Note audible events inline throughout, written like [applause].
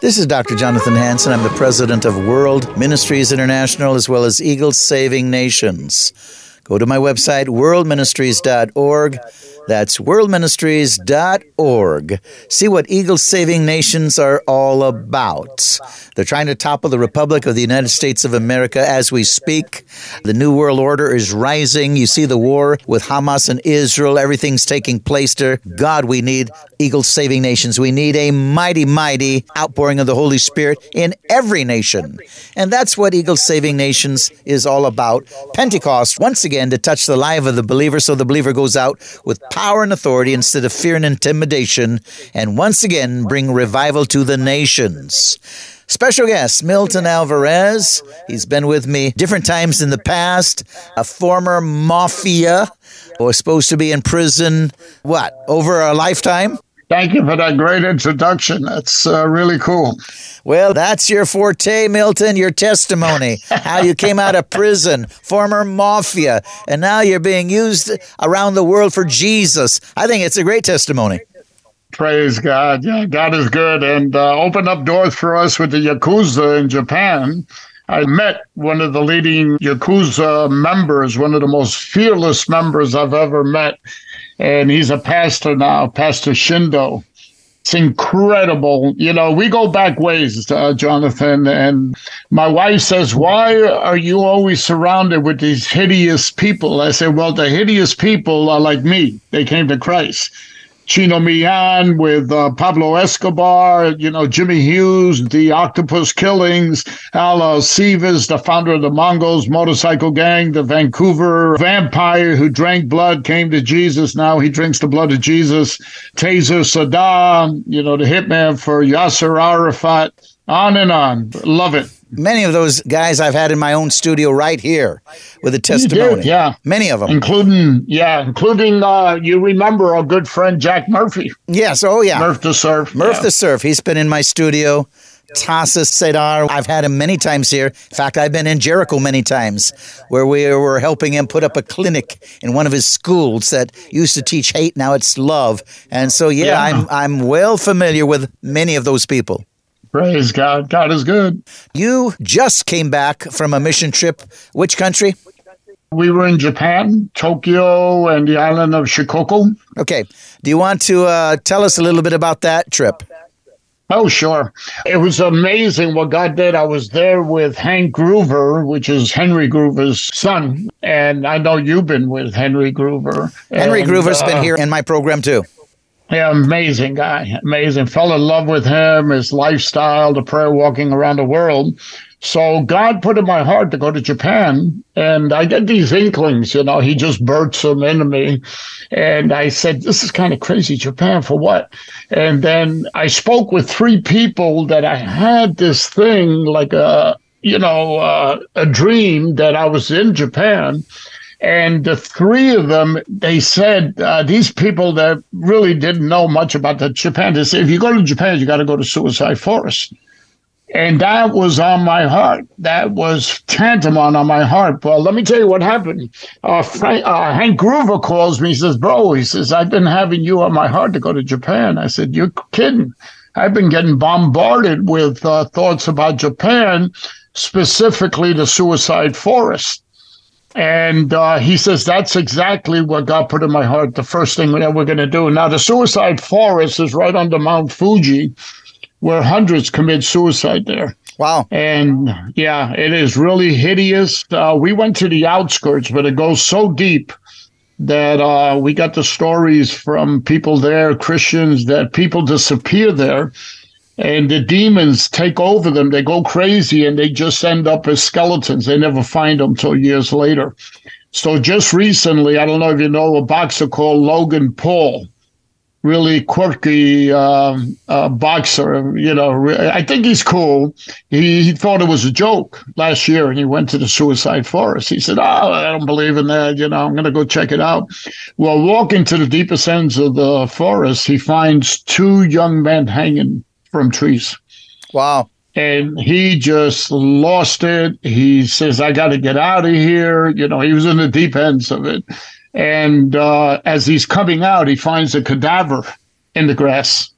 This is Dr. Jonathan Hansen. I'm the president of World Ministries International as well as Eagles Saving Nations. Go to my website, worldministries.org. That's worldministries.org. See what Eagle Saving Nations are all about. They're trying to topple the Republic of the United States of America as we speak. The New World Order is rising. You see the war with Hamas and Israel. Everything's taking place there. God, we need Eagle Saving Nations. We need a mighty, mighty outpouring of the Holy Spirit in every nation. And that's what Eagle Saving Nations is all about. Pentecost, once again, to touch the life of the believer so the believer goes out with power and authority instead of fear and intimidation, and once again bring revival to the nations. Special guest, Milton Alvarez. He's been with me different times in the past. A former mafia was supposed to be in prison, what, over a lifetime? Thank you for that great introduction. That's uh, really cool. Well, that's your forte, Milton, your testimony. how you came out of prison, former mafia, and now you're being used around the world for Jesus. I think it's a great testimony. Praise God. Yeah, God is good and uh, opened up doors for us with the Yakuza in Japan. I met one of the leading Yakuza members, one of the most fearless members I've ever met and he's a pastor now, Pastor Shindo. It's incredible. You know, we go back ways, uh, Jonathan. And my wife says, Why are you always surrounded with these hideous people? I said, Well, the hideous people are like me. They came to Christ. Chino Millan with uh, Pablo Escobar, you know, Jimmy Hughes, the Octopus Killings, Al Sivas, the founder of the Mongols Motorcycle Gang, the Vancouver vampire who drank blood, came to Jesus. Now he drinks the blood of Jesus. Taser Saddam, you know, the hitman for Yasser Arafat, on and on. Love it many of those guys I've had in my own studio right here with a testimony. Did, yeah, many of them, including yeah, including uh, you remember our good friend Jack Murphy. Yes, oh yeah, Murph the Surf. Murph yeah. the Surf. He's been in my studio. Tassas Sedar. I've had him many times here. In fact, I've been in Jericho many times where we were helping him put up a clinic in one of his schools that used to teach hate. Now it's love. And so, yeah, yeah. I'm, I'm well familiar with many of those people. Praise God. God is good. You just came back from a mission trip. Which country? We were in Japan, Tokyo, and the island of Shikoku. Okay. Do you want to uh, tell us a little bit about that trip? Oh, sure. It was amazing what God did. I was there with Hank Gruver, which is Henry Gruver's son. And I know you've been with Henry Gruver. Henry and, Gruver's uh, been here in my program too. Yeah, amazing guy. Amazing. Fell in love with him, his lifestyle, the prayer walking around the world. So God put in my heart to go to Japan. And I get these inklings, you know, he just birthed them into me. And I said, this is kind of crazy. Japan for what? And then I spoke with three people that I had this thing like a, you know, uh, a dream that I was in Japan and the three of them, they said, uh, these people that really didn't know much about the Japan, they said, if you go to Japan, you got to go to Suicide Forest. And that was on my heart. That was tantamount on my heart. Well, let me tell you what happened. Uh, Frank, uh, Hank Gruver calls me. He says, Bro, he says, I've been having you on my heart to go to Japan. I said, You're kidding. I've been getting bombarded with uh, thoughts about Japan, specifically the suicide forest. And uh, he says, that's exactly what God put in my heart, the first thing that we're going to do. Now, the suicide forest is right under Mount Fuji, where hundreds commit suicide there. Wow. And yeah, it is really hideous. Uh, we went to the outskirts, but it goes so deep that uh, we got the stories from people there, Christians, that people disappear there and the demons take over them. They go crazy and they just end up as skeletons. They never find them till years later. So just recently, I don't know if you know a boxer called Logan Paul, really quirky uh, uh, boxer. You know, I think he's cool. He, he, thought it was a joke last year, and he went to the suicide forest. He said, "Oh, I don't believe in that. You know, I'm going to go check it out." Well, walking to the deepest ends of the forest, he finds two young men hanging from trees. Wow. And he just lost it. He says, I got to get out of here. You know, he was in the deep ends of it. And uh, as he's coming out, he finds a cadaver in the grass.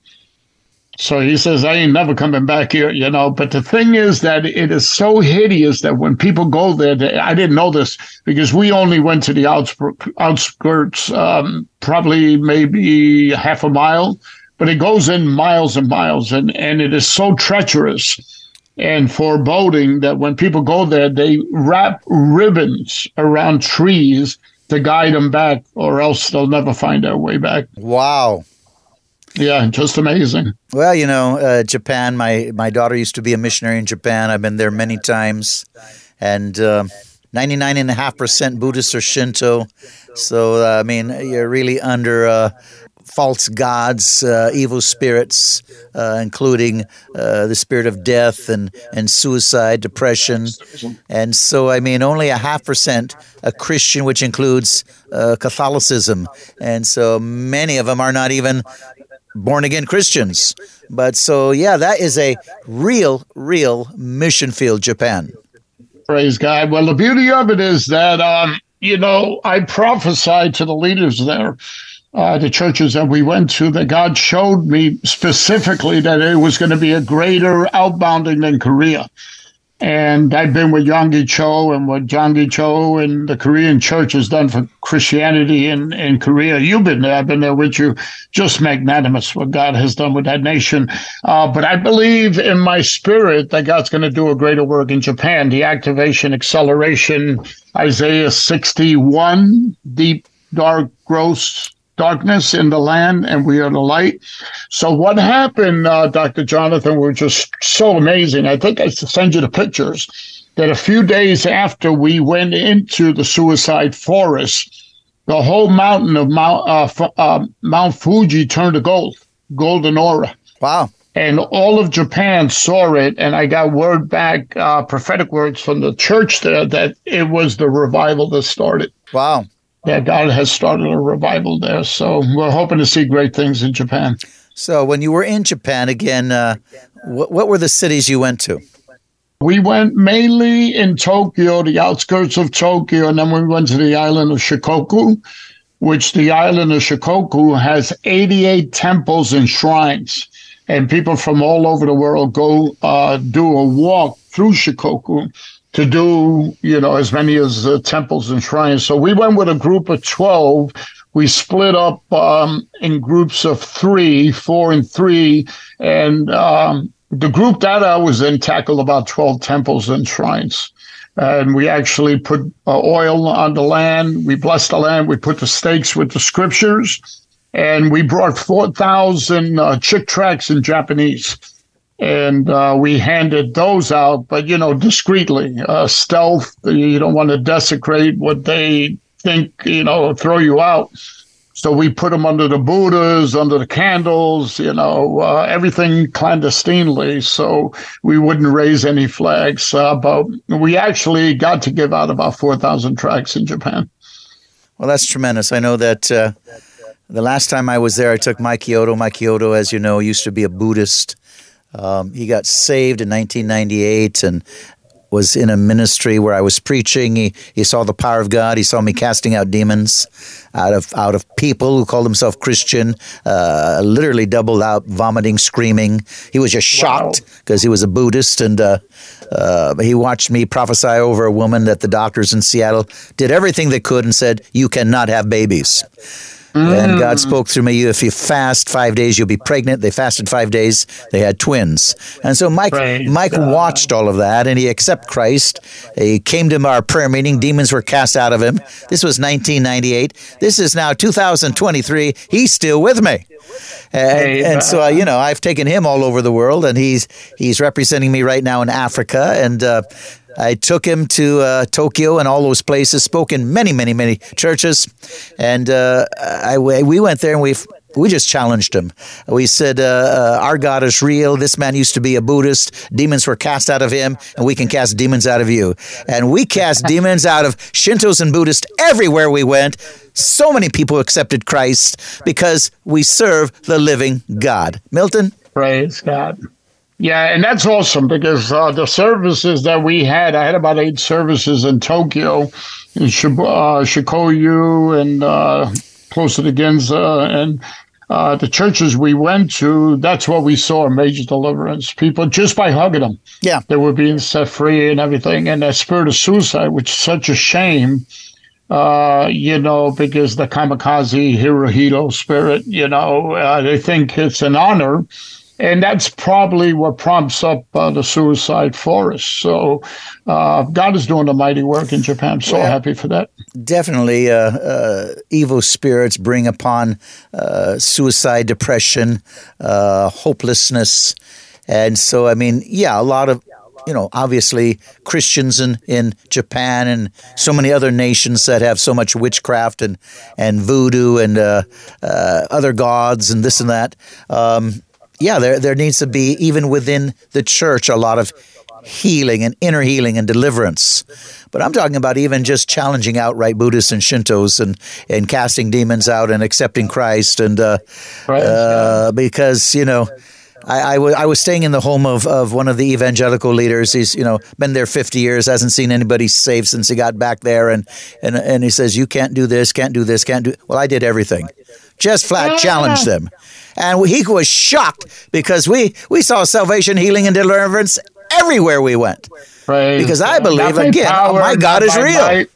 So he says, I ain't never coming back here, you know. But the thing is that it is so hideous that when people go there, they, I didn't know this because we only went to the outskirts, um, probably maybe half a mile, but it goes in miles and miles, and, and it is so treacherous and foreboding that when people go there, they wrap ribbons around trees to guide them back, or else they'll never find their way back. Wow. Yeah, just amazing. Well, you know, uh, Japan. My my daughter used to be a missionary in Japan. I've been there many times, and uh, ninety nine and a half percent Buddhist or Shinto. So uh, I mean, you're really under uh, false gods, uh, evil spirits, uh, including uh, the spirit of death and, and suicide, depression. And so, I mean, only a half percent a Christian, which includes uh, Catholicism. And so many of them are not even born again Christians. But so, yeah, that is a real, real mission field, Japan. Praise God. Well, the beauty of it is that, um, you know, I prophesied to the leaders there, uh, the churches that we went to, that God showed me specifically that it was going to be a greater outbounding than Korea. And I've been with Yonggi Cho and what Yonggi Cho and the Korean church has done for Christianity in, in Korea. You've been there. I've been there with you. Just magnanimous what God has done with that nation. Uh, but I believe in my spirit that God's going to do a greater work in Japan. The activation, acceleration, Isaiah 61, deep, dark, gross darkness in the land and we are the light. So what happened, uh, Dr. Jonathan, was just so amazing. I think I send you the pictures that a few days after we went into the suicide forest, the whole mountain of Mount, uh, uh, Mount Fuji turned to gold, golden aura. Wow. And all of Japan saw it, and I got word back, uh, prophetic words from the church there, that it was the revival that started. Wow yeah, God has started a revival there. So we're hoping to see great things in Japan. So when you were in Japan again, uh, what, what were the cities you went to? We went mainly in Tokyo, the outskirts of Tokyo, and then we went to the island of Shikoku, which the island of Shikoku has 88 temples and shrines. And people from all over the world go uh, do a walk through Shikoku to do, you know, as many as uh, temples and shrines. So we went with a group of 12. We split up um, in groups of three, four and three. And um, the group that I was in tackled about 12 temples and shrines. And we actually put uh, oil on the land. We blessed the land. We put the stakes with the scriptures. And we brought 4,000 uh, Chick tracts in Japanese and uh, we handed those out, but you know, discreetly, uh, stealth. You don't want to desecrate what they think, you know, throw you out. So we put them under the Buddhas, under the candles, you know, uh, everything clandestinely, so we wouldn't raise any flags. Uh, but we actually got to give out about four thousand tracks in Japan. Well, that's tremendous. I know that. Uh, the last time I was there, I took Mike Kyoto. Mike Kyoto, as you know, used to be a Buddhist um, he got saved in 1998 and was in a ministry where I was preaching. He, he saw the power of God. He saw me casting out demons out of out of people who called themselves Christian. Uh, literally doubled out, vomiting, screaming. He was just shocked because wow. he was a Buddhist, and uh, uh, he watched me prophesy over a woman that the doctors in Seattle did everything they could and said, "You cannot have babies." Mm. And God spoke through me, if you fast five days, you'll be pregnant. They fasted five days, they had twins. And so Mike Praise Mike God. watched all of that and he accepted Christ. He came to our prayer meeting, demons were cast out of him. This was 1998. This is now 2023. He's still with me. And, and so, uh, you know, I've taken him all over the world, and he's he's representing me right now in Africa. And uh, I took him to uh, Tokyo and all those places, spoke in many, many, many churches. And uh, I, we went there and we we just challenged him. We said, uh, uh, Our God is real. This man used to be a Buddhist. Demons were cast out of him, and we can cast demons out of you. And we cast [laughs] demons out of Shintos and Buddhists everywhere we went. So many people accepted Christ because we serve the living God. Milton? Praise God. Yeah, and that's awesome because uh, the services that we had, I had about eight services in Tokyo, in Shib- uh, Shikoyu, and uh, closer to Ginza, and uh, the churches we went to, that's what we saw major deliverance. People just by hugging them, yeah, they were being set free and everything. And that spirit of suicide, which is such a shame, uh, you know, because the kamikaze Hirohito spirit, you know, uh, they think it's an honor and that's probably what prompts up uh, the suicide forest. So uh, God is doing a mighty work in Japan. I'm so well, happy for that. Definitely, uh, uh evil spirits bring upon uh, suicide, depression, uh, hopelessness, and so I mean, yeah, a lot of you know, obviously Christians in, in Japan and so many other nations that have so much witchcraft and, and voodoo and uh, uh, other gods and this and that. Um, yeah, there there needs to be even within the church a lot of healing and inner healing and deliverance. But I'm talking about even just challenging outright Buddhists and Shintos and, and casting demons out and accepting Christ and uh, right, uh, because you know. I, I, w- I was staying in the home of, of one of the evangelical leaders. He's you know been there 50 years, hasn't seen anybody saved since he got back there, and and and he says you can't do this, can't do this, can't do. Well, I did everything, just flat challenged them and he was shocked because we we saw salvation, healing, and deliverance everywhere we went. Praise because I believe again, oh, my God is real. My,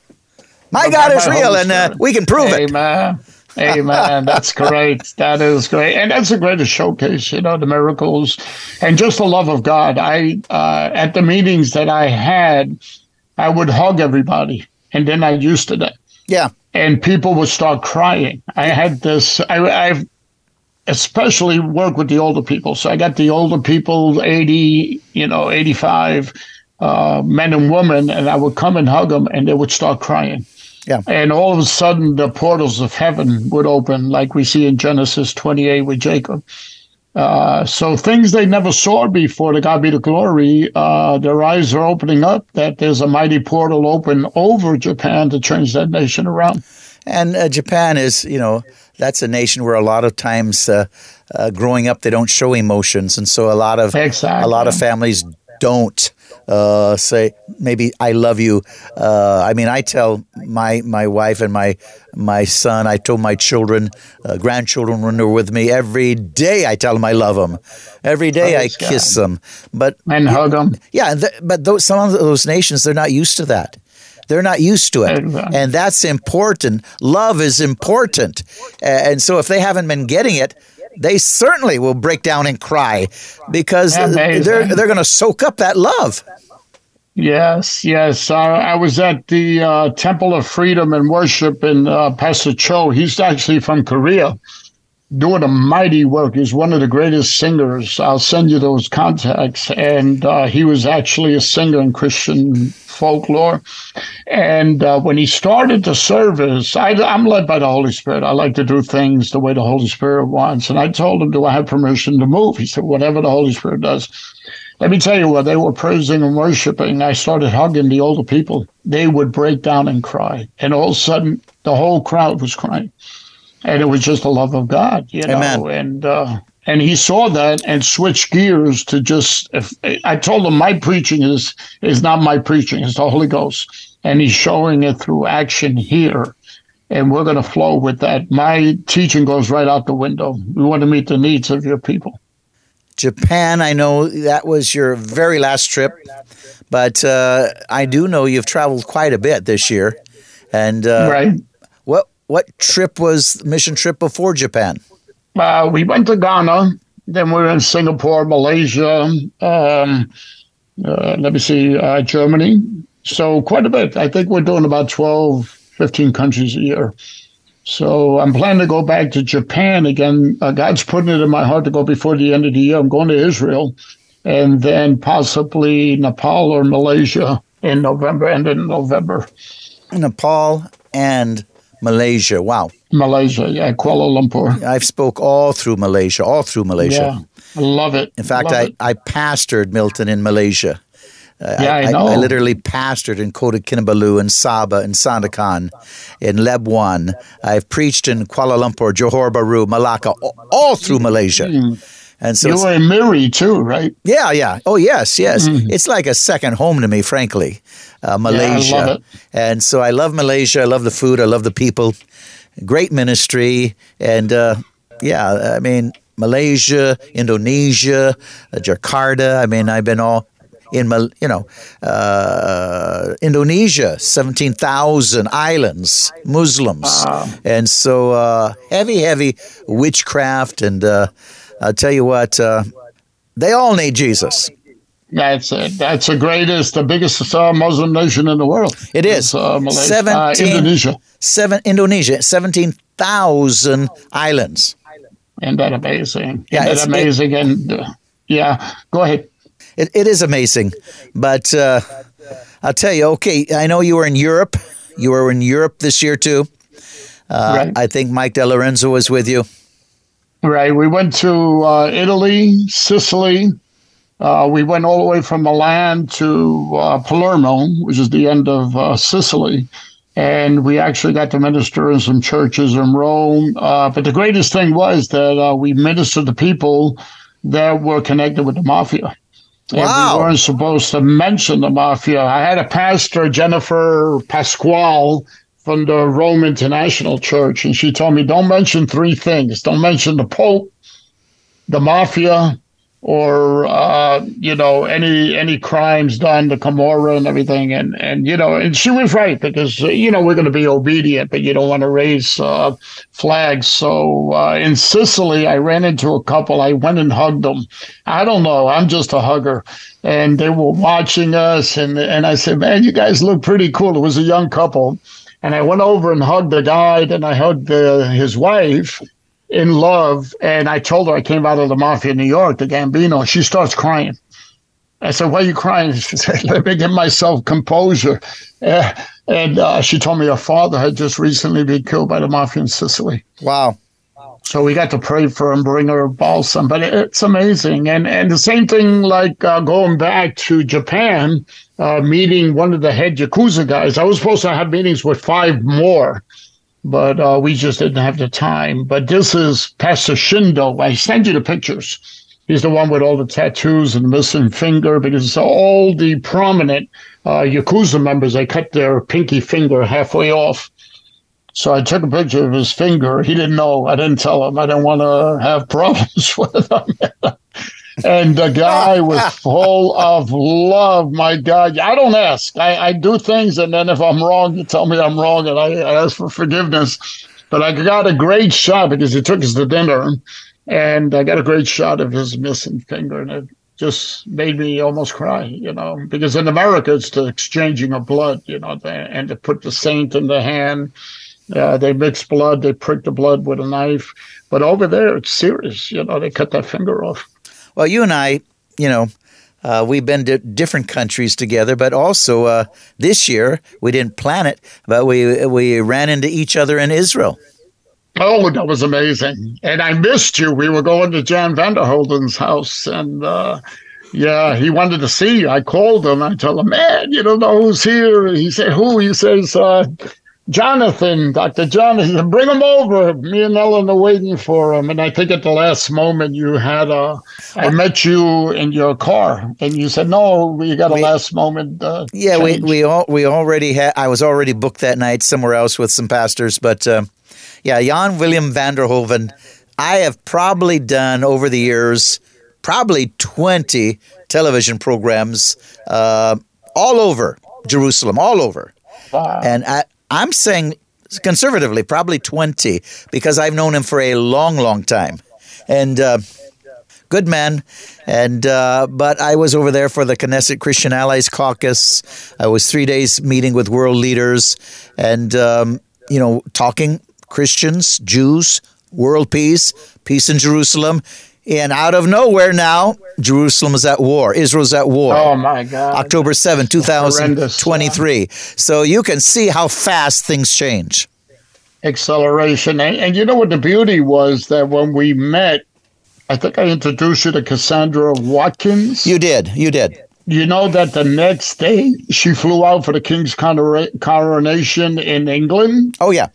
my God is real, and uh, we can prove Amen. it. Amen. That's great. That is great, and that's a great showcase. You know the miracles and just the love of God. I uh, at the meetings that I had, I would hug everybody, and then I used to that. Yeah. And people would start crying. I had this. I, I've especially work with the older people. So I got the older people, 80, you know, 85 uh, men and women, and I would come and hug them, and they would start crying. Yeah. And all of a sudden, the portals of heaven would open, like we see in Genesis 28 with Jacob. Uh, so things they never saw before, to God be the glory, uh, their eyes are opening up that there's a mighty portal open over Japan to change that nation around. And uh, Japan is, you know, that's a nation where a lot of times uh, uh, growing up they don't show emotions, and so a lot of exactly. a lot of families don't uh, say maybe I love you. Uh, I mean, I tell my my wife and my my son. I told my children, uh, grandchildren when they're with me every day. I tell them I love them. Every day I kiss them, but and hug them. Yeah, th- but those, some of those nations they're not used to that. They're not used to it. And that's important. Love is important. And so if they haven't been getting it, they certainly will break down and cry because Amazing. they're they're going to soak up that love. Yes, yes. Uh, I was at the uh, Temple of Freedom and Worship in uh, Pastor Cho. He's actually from Korea doing a mighty work. He's one of the greatest singers. I'll send you those contacts. And uh, he was actually a singer in Christian folklore. And uh, when he started the service, I, am led by the Holy Spirit. I like to do things the way the Holy Spirit wants. And I told him, Do I have permission to move? He said, Whatever the Holy Spirit does. Let me tell you what, they were praising and worshiping. I started hugging the older people. They would break down and cry. And all of a sudden, the whole crowd was crying and it was just the love of God, you know. Amen. And uh, and he saw that and switched gears to just. If, I told him my preaching is is not my preaching; it's the Holy Ghost, and he's showing it through action here. And we're going to flow with that. My teaching goes right out the window. We want to meet the needs of your people. Japan, I know that was your very last trip, but uh, I do know you've traveled quite a bit this year. And uh, right what trip was mission trip before Japan? Uh, we went to Ghana. Then we were in Singapore, Malaysia. Um, uh, let me see, uh, Germany. So quite a bit. I think we're doing about 12, 15 countries a year. So I'm planning to go back to Japan again. Uh, God's putting it in my heart to go before the end of the year. I'm going to Israel and then possibly Nepal or Malaysia in November, end of November. Nepal and Malaysia. Wow. Malaysia, yeah, Kuala Lumpur. I've spoke all through Malaysia, all through Malaysia. Yeah, I love it. In fact, love I, it. I pastored Milton in Malaysia. Uh, yeah, I, I, know. I, literally pastored in Kota Kinabalu and Sabah and Sandakan, in Labuan. I've preached in Kuala Lumpur, Johor Bahru, Malacca, all, all through Malaysia. Mm. And so you were in Miri too, right? Yeah, yeah. Oh, yes, yes. Mm-hmm. It's like a second home to me, frankly. Uh, Malaysia, yeah, and so I love Malaysia. I love the food. I love the people. Great ministry, and uh, yeah, I mean, Malaysia, Indonesia, uh, Jakarta. I mean, I've been all in, you know, uh, Indonesia, 17,000 islands, Muslims. And so uh, heavy, heavy witchcraft. And uh, I'll tell you what, uh, they all need Jesus. That's it. That's the greatest, the biggest uh, Muslim nation in the world. It is. uh, Malaysia, 17 Indonesia. Seven, Indonesia, 17,000 islands. Isn't that amazing? Yeah, Isn't it's- that amazing? and uh, yeah, go ahead. It, it is amazing. But uh, I'll tell you, okay, I know you were in Europe. You were in Europe this year too. Uh, Right. I think Mike De Lorenzo was with you. Right. We went to uh, Italy, Sicily. Uh, we went all the way from Milan to uh, Palermo, which is the end of uh, Sicily. And we actually got to minister in some churches in Rome. Uh, but the greatest thing was that uh, we ministered to people that were connected with the mafia. And Wow. we weren't supposed to mention the mafia. I had a pastor, Jennifer Pasquale, from the Rome International Church, and she told me, don't mention three things. Don't mention the Pope, the mafia, or uh, you know any any crimes done, the Camorra and everything. And and you know, and she was right because uh, you know we're going to be obedient, but you don't want to raise uh, flags. So uh, in Sicily, I ran into a couple. I went and hugged them. I don't know. I'm just a hugger. And they were watching us, and and I said, "Man, you guys look pretty cool." It was a young couple, and I went over and hugged the guy, and I hugged uh, his wife in love. And I told her I came out of the mafia in New York, the Gambino. She starts crying. I said, "Why are you crying?" [laughs] She said, "Let me get myself composure." Uh, and uh, she told me her father had just recently been killed by the mafia in Sicily. Wow. So we got to pray for him, bring her balsam. But it's amazing. And and the same thing like uh, going back to Japan, uh, meeting one of the head Yakuza guys. I was supposed to have meetings with five more, but uh, we just didn't have the time. But this is Pastor Shindo. I send you the pictures. He's the one with all the tattoos and missing finger because all the prominent uh, Yakuza members, they cut their pinky finger halfway off. So I took a picture of his finger. He didn't know. I didn't tell him. I didn't want to have [laughs] problems with him. and the guy was [laughs] full of love. My God, I don't ask. I, I do things, and then if I'm wrong, you tell me I'm wrong, and I, I ask for forgiveness. But I got a great shot because he took us to dinner, and I got a great shot of his missing finger, and it just made me almost cry, you know, because in America it's the exchanging of blood, you know, the, and to put the saint in the hand. Uh, they mix blood, they prick the blood with a knife. But over there, it's serious. You know, they cut that finger off. Well, you and I, you know, uh, we've been to different countries together, but also uh, this year we didn't plan it, but we we ran into each other in Israel. Oh, that was amazing. And I missed you. We were going to Jan Vanderholden's house, and uh, yeah, he wanted to see you. I called him. I told him, man, you don't know who's here. He said, who? He says, uh, Jonathan, Dr. Jonathan, bring him over. Me and Ellen are waiting for him. And I think at the last moment you had a, I met you in your car and you said, No, we got a We- last moment uh Yeah, we change." we all we already had. I was already booked that night somewhere else with some pastors, but uh, yeah, Jan William van der Hoeven. I have probably done over the years probably twenty television programs uh, all over Jerusalem, all over, Wow. and I, I'm saying conservatively probably twenty because I've known him for a long, long time, and. Uh, good man. And uh, but I was over there for the Knesset Christian Allies Caucus. I was three days meeting with world leaders, and um, you know, talking Christians, Jews, world peace, peace in Jerusalem. And out of nowhere now, Jerusalem is at war. Israel's at war. Oh my God. October 7, 2023. So you can see how fast things change. acceleration. And, and you know what the beauty was that when we met, I think I introduced you to Cassandra Watkins. You did. You did. You know that the next day she flew out for the king's coronation in England. Oh, yeah.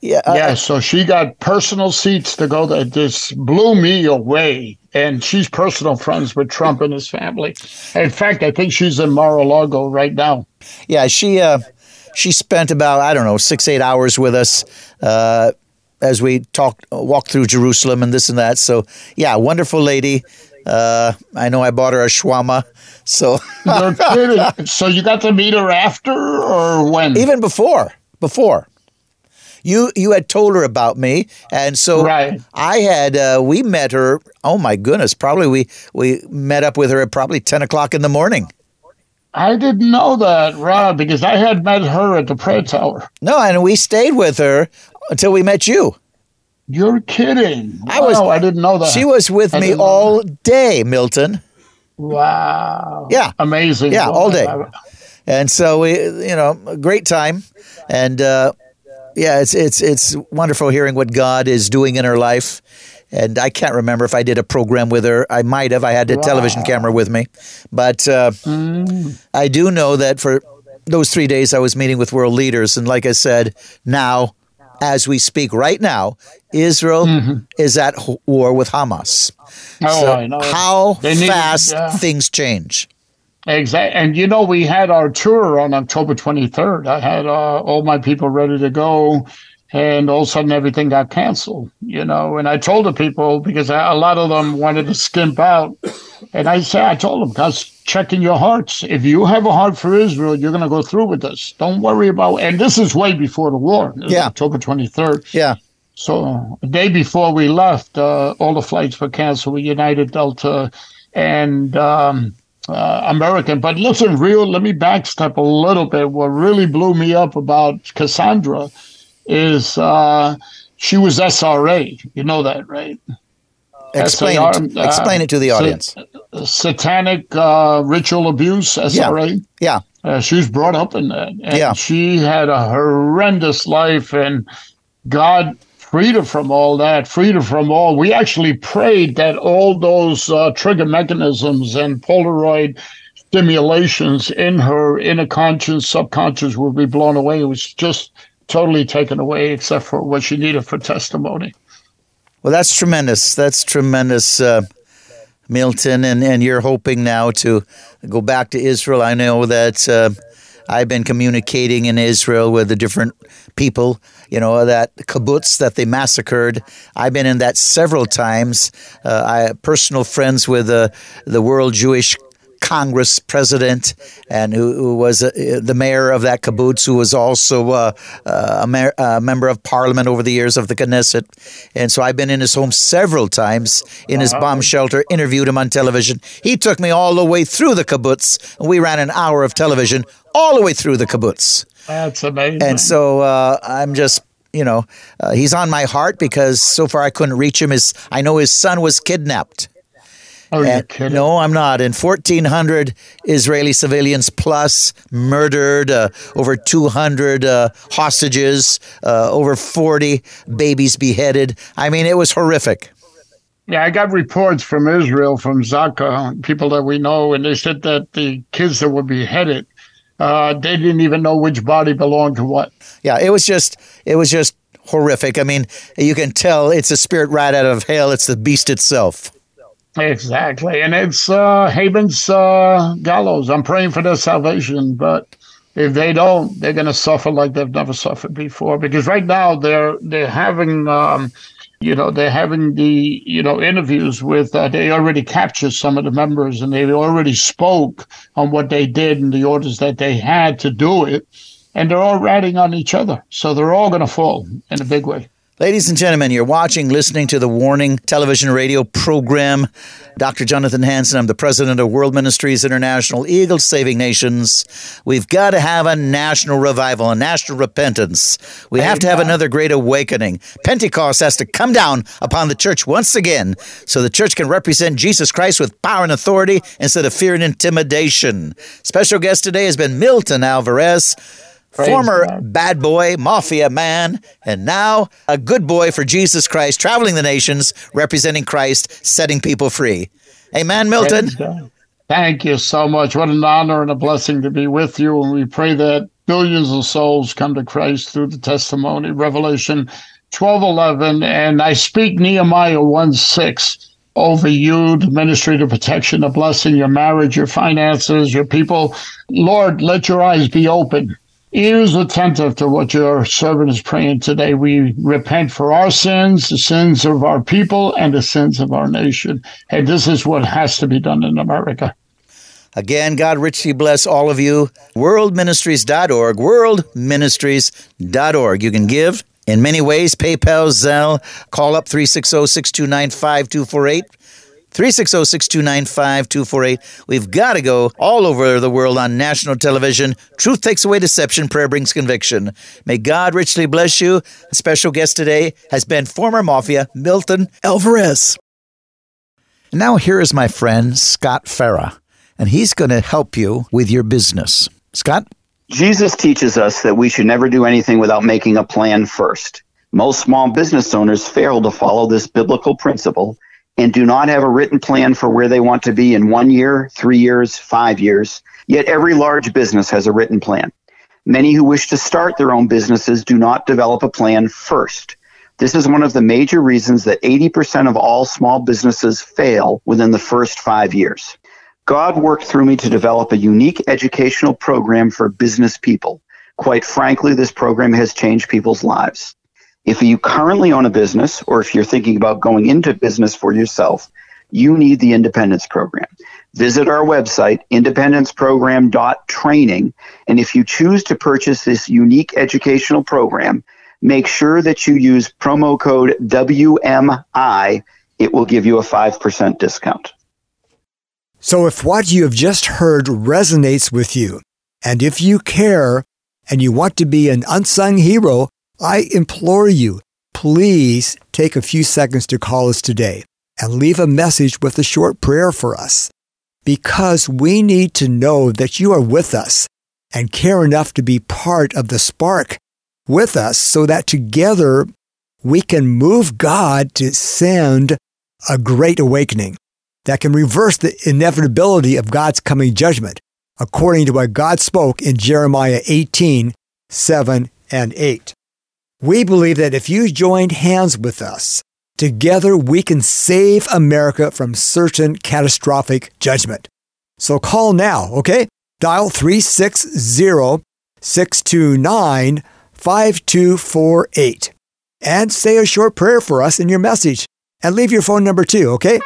Yeah. uh, yeah, so she got personal seats to go That just blew me away. And she's personal friends with Trump and his family. In fact, I think she's in Mar-a-Lago right now. Yeah, she uh, she spent about I don't know six eight hours with us. Uh, as we talked, walked through Jerusalem and this and that. So, yeah, wonderful lady. Uh, I know I bought her a shawarma. So, [laughs] so you got to meet her after or when? Even before, before. You you had told her about me, and so right. I had uh, we met her. Oh my goodness! Probably we we met up with her at probably ten o'clock in the morning. I didn't know that, Rob, because I had met her at the prayer tower. No, and we stayed with her until we met you. You're kidding. Wow, I was I didn't know that. She was with I me all day, Milton. Wow. Yeah. Amazing. Yeah, all day. And so we you know, great time. And uh, yeah, it's it's it's wonderful hearing what God is doing in her life. And I can't remember if I did a program with her. I might have. I had a wow. television camera with me, but uh, mm. I do know that for those three days I was meeting with world leaders, and like I said, now as we speak right now, Israel mm-hmm. is at war with Hamas. Oh, so I know. How fast yeah. things change. Exactly. And you know, we had our tour on October 23rd. I had uh, all my people ready to go. And all of a sudden, everything got canceled, you know. And I told the people because a lot of them wanted to skimp out. And I said, I told them, guys, check in your hearts. If you have a heart for Israel, you're going to go through with this. Don't worry about. And this is way before the war. Yeah, October 23rd. Yeah. So a day before we left, uh, all the flights were canceled with United, Delta, and um, uh, American. But listen, real, let me backstep a little bit. What really blew me up about Cassandra is uh, she was SRA. You know that, right? Explain, it, uh, explain it to the audience. satanic uh, ritual abuse, SRA. Yeah. yeah. Uh, she was brought up in that. And yeah. she had a horrendous life, and God freed her from all that, freedom from all. We actually prayed that all those uh, trigger mechanisms and Polaroid stimulations in her inner conscious, subconscious would be blown away. It was just totally taken away, except for what she needed for testimony. Well, that's tremendous. That's tremendous, uh, Milton. And, and you're hoping now to go back to Israel. I know that uh, I've been communicating in Israel with the different people, you know, that kibbutz that they massacred. I've been in that several times. Uh, I personal friends with uh, the World Jewish Congress president and who, who was uh, the mayor of that kibbutz, who was also uh, uh, a, mer- a, member of parliament over the years of the Knesset. And so I've been in his home several times in his bomb shelter, interviewed him on television. He took me all the way through the kibbutz, and we ran an hour of television all the way through the kibbutz. That's amazing. And so uh, I'm just you know, uh, he's on my heart because so far I couldn't reach him. His, I know his son was kidnapped. Are you kidding? No, I'm not. And 1,400 Israeli civilians plus murdered, uh, over 200 uh, hostages, uh, over 40 babies beheaded. I mean, it was horrific. Yeah, I got reports from Israel, from Zaka, people that we know, and they said that the kids that were beheaded, uh, they didn't even know which body belonged to what. Yeah, it was just, it was just horrific. I mean, you can tell it's a spirit right out of hell. It's the beast itself. Exactly. And it's uh, Haman's uh, gallows. I'm praying for their salvation, but if they don't, they're going to suffer like they've never suffered before. Because right now they're they're having, um, you know, they're having the you know interviews with. Uh, they already captured some of the members, and they already spoke on what they did and the orders that they had to do it, and they're all ratting on each other. So they're all going to fall in a big way. Ladies and gentlemen, you're watching, listening to the Warning television radio program. Dr. Jonathan Hansen, I'm the president of World Ministries International, Eagles Saving Nations. We've got to have a national revival, a national repentance. We have to have another great awakening. Pentecost has to come down upon the church once again so the church can represent Jesus Christ with power and authority instead of fear and intimidation. Special guest today has been Milton Alvarez Praise former God. bad boy, mafia man, and now a good boy for Jesus Christ, traveling the nations, representing Christ, setting people free. Amen, Milton. Thank you so much. What an honor and a blessing to be with you. And we pray that billions of souls come to Christ through the testimony. Revelation 12 11. And I speak Nehemiah 1 6 over you, the ministry, the protection, the blessing, your marriage, your finances, your people. Lord, let your eyes be open ears attentive to what your servant is praying today. We repent for our sins, the sins of our people, and the sins of our nation. Hey, this is what has to be done in America. Again, God richly bless all of you. Worldministries.org, worldministries.org. You can give in many ways PayPal, Zelle, call up 360 629 5248. 360 629 5248. We've got to go all over the world on national television. Truth takes away deception, prayer brings conviction. May God richly bless you. A special guest today has been former Mafia Milton Alvarez. Now, here is my friend Scott Farah, and he's going to help you with your business. Scott? Jesus teaches us that we should never do anything without making a plan first. Most small business owners fail to follow this biblical principle and do not have a written plan for where they want to be in one year, three years, five years. Yet every large business has a written plan. Many who wish to start their own businesses do not develop a plan first. This is one of the major reasons that 80% of all small businesses fail within the first five years. God worked through me to develop a unique educational program for business people. Quite frankly, this program has changed people's lives. If you currently own a business or if you're thinking about going into business for yourself, you need the Independence Program. Visit our website, independenceprogram.training, and if you choose to purchase this unique educational program, make sure that you use promo code WMI. It will give you a 5% discount. So if what you have just heard resonates with you, and if you care and you want to be an unsung hero, I implore you, please take a few seconds to call us today and leave a message with a short prayer for us because we need to know that you are with us and care enough to be part of the spark with us so that together we can move God to send a great awakening that can reverse the inevitability of God's coming judgment, according to what God spoke in Jeremiah 18 7 and 8. We believe that if you joined hands with us, together we can save America from certain catastrophic judgment. So call now, okay? Dial 360 629 5248 and say a short prayer for us in your message and leave your phone number too, okay?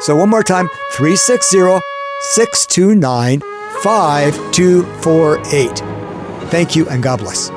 So one more time 360 629 5248. Thank you and God bless.